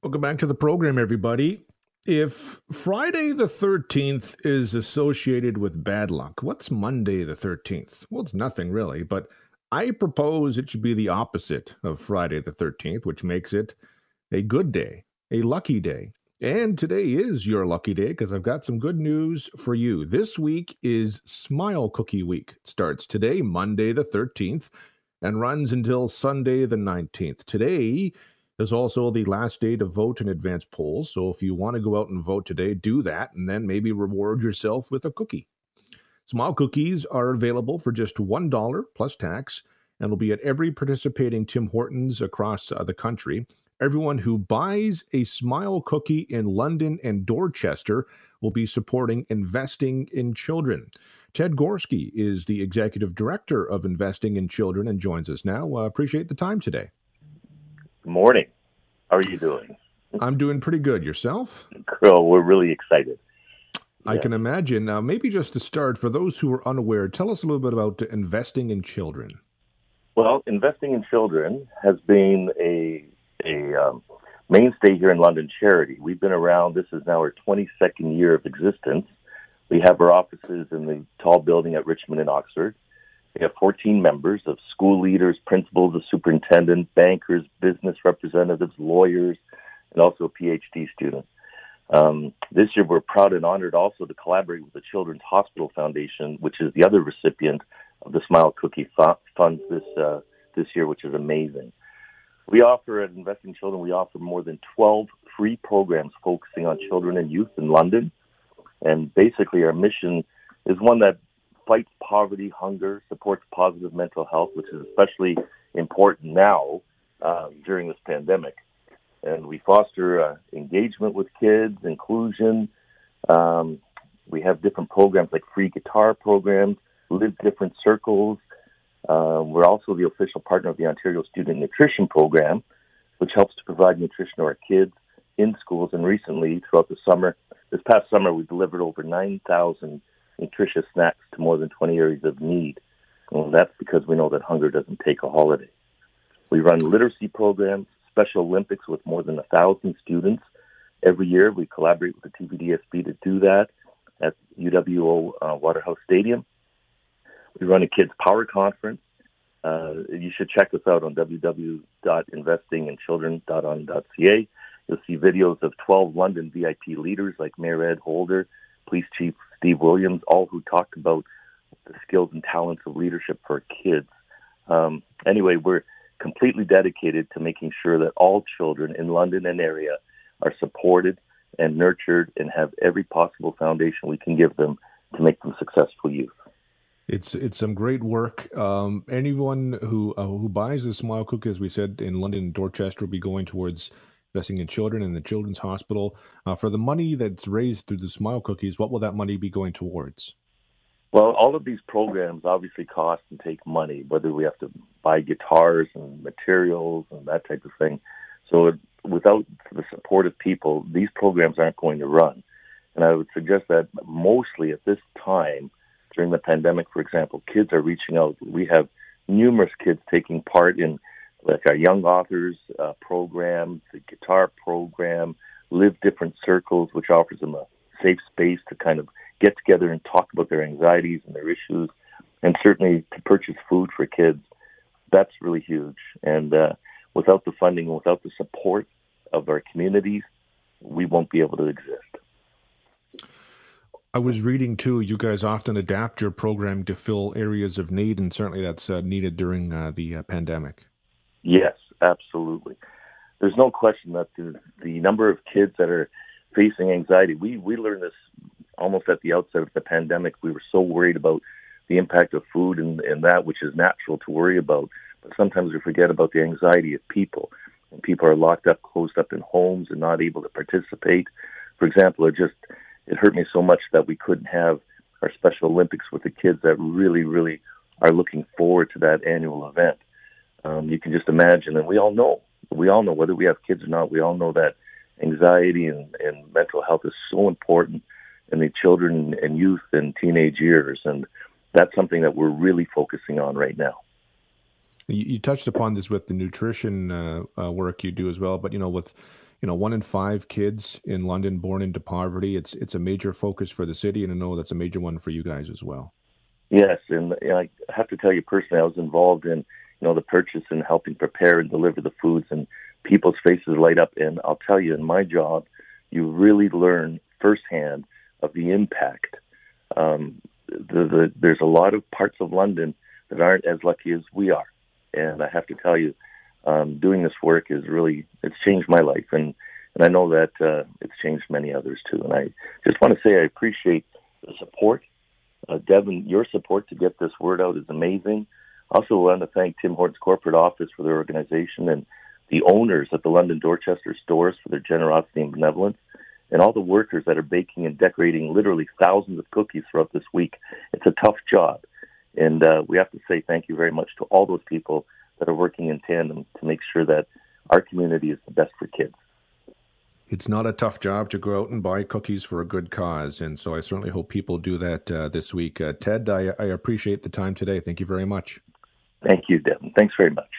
Welcome back to the program, everybody. If Friday the 13th is associated with bad luck, what's Monday the 13th? Well, it's nothing really, but I propose it should be the opposite of Friday the 13th, which makes it a good day, a lucky day. And today is your lucky day because I've got some good news for you. This week is Smile Cookie Week. It starts today, Monday the 13th, and runs until Sunday the 19th. Today, is also the last day to vote in advance polls. So if you want to go out and vote today, do that and then maybe reward yourself with a cookie. Smile cookies are available for just $1 plus tax and will be at every participating Tim Hortons across uh, the country. Everyone who buys a Smile cookie in London and Dorchester will be supporting investing in children. Ted Gorski is the executive director of Investing in Children and joins us now. Uh, appreciate the time today Good morning. How are you doing? I'm doing pretty good. Yourself? Cool. We're really excited. I yeah. can imagine. Now, maybe just to start, for those who are unaware, tell us a little bit about investing in children. Well, investing in children has been a a um, mainstay here in London Charity. We've been around. This is now our 22nd year of existence. We have our offices in the tall building at Richmond and Oxford. We have 14 members of school leaders, principals, a superintendent, bankers, business representatives, lawyers, and also a PhD student. Um, this year, we're proud and honored also to collaborate with the Children's Hospital Foundation, which is the other recipient of the Smile Cookie Fund this uh, this year, which is amazing. We offer at Investing Children, we offer more than 12 free programs focusing on children and youth in London. And basically, our mission is one that fights poverty, hunger, supports positive mental health, which is especially important now um, during this pandemic. And we foster uh, engagement with kids, inclusion. Um, we have different programs like free guitar programs, live different circles. Uh, we're also the official partner of the Ontario Student Nutrition Program, which helps to provide nutrition to our kids in schools. And recently, throughout the summer, this past summer, we delivered over 9,000 nutritious snacks to more than 20 areas of need. And that's because we know that hunger doesn't take a holiday. We run literacy programs, Special Olympics with more than a thousand students. Every year, we collaborate with the TVDSB to do that at UWO uh, Waterhouse Stadium. We run a kids power conference. Uh, you should check us out on www.investinginchildren.on.ca. You'll see videos of 12 London VIP leaders like Mayor Ed Holder, Police Chief Steve Williams, all who talked about the skills and talents of leadership for kids. Um, anyway, we're completely dedicated to making sure that all children in London and area are supported and nurtured and have every possible foundation we can give them to make them successful youth. It's it's some great work. Um, anyone who uh, who buys the Smile Cook, as we said in London and Dorchester, will be going towards investing in children in the Children's Hospital. Uh, for the money that's raised through the Smile Cookies, what will that money be going towards? Well, all of these programs obviously cost and take money, whether we have to buy guitars and materials and that type of thing. So without the support of people, these programs aren't going to run. And I would suggest that mostly at this time, during the pandemic, for example, kids are reaching out. We have numerous kids taking part in like our young authors uh, program, the guitar program, Live Different Circles, which offers them a safe space to kind of get together and talk about their anxieties and their issues, and certainly to purchase food for kids. That's really huge. And uh, without the funding, without the support of our communities, we won't be able to exist. I was reading too. You guys often adapt your program to fill areas of need, and certainly that's uh, needed during uh, the uh, pandemic. Yes, absolutely. There's no question that the, the number of kids that are facing anxiety, we, we learned this almost at the outset of the pandemic. We were so worried about the impact of food and, and that, which is natural to worry about. But sometimes we forget about the anxiety of people. And people are locked up, closed up in homes and not able to participate. For example, it just, it hurt me so much that we couldn't have our Special Olympics with the kids that really, really are looking forward to that annual event um, you can just imagine, and we all know, we all know whether we have kids or not, we all know that anxiety and, and mental health is so important in the children and youth and teenage years, and that's something that we're really focusing on right now. You, you touched upon this with the nutrition uh, uh, work you do as well, but you know, with you know, one in five kids in London born into poverty. It's it's a major focus for the city, and I know that's a major one for you guys as well. Yes, and I have to tell you personally, I was involved in you know the purchase and helping prepare and deliver the foods, and people's faces light up. And I'll tell you, in my job, you really learn firsthand of the impact. Um, the, the, there's a lot of parts of London that aren't as lucky as we are, and I have to tell you, um, doing this work is really it's changed my life, and and I know that uh, it's changed many others too. And I just want to say I appreciate the support, uh, Devon. Your support to get this word out is amazing. Also, want to thank Tim Hortons corporate office for their organization and the owners at the London Dorchester stores for their generosity and benevolence, and all the workers that are baking and decorating literally thousands of cookies throughout this week. It's a tough job, and uh, we have to say thank you very much to all those people that are working in tandem to make sure that our community is the best for kids. It's not a tough job to go out and buy cookies for a good cause, and so I certainly hope people do that uh, this week. Uh, Ted, I, I, appreciate the time today. Thank you very much. Thank you, Devon. Thanks very much.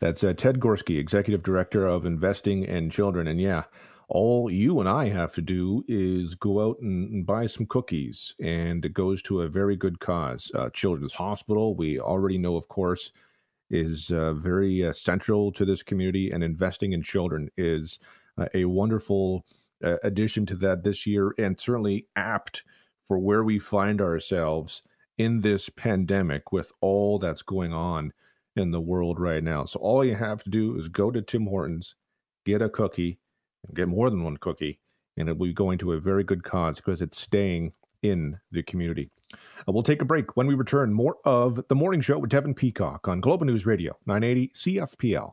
That's uh, Ted Gorski, Executive Director of Investing in Children. And yeah, all you and I have to do is go out and, and buy some cookies, and it goes to a very good cause. Uh, Children's Hospital, we already know, of course, is uh, very uh, central to this community, and investing in children is uh, a wonderful uh, addition to that this year, and certainly apt for where we find ourselves in this pandemic with all that's going on in the world right now. So all you have to do is go to Tim Hortons, get a cookie, get more than one cookie, and it will be going to a very good cause because it's staying in the community. Uh, we'll take a break. When we return, more of the morning show with Devon Peacock on Global News Radio 980 CFPL.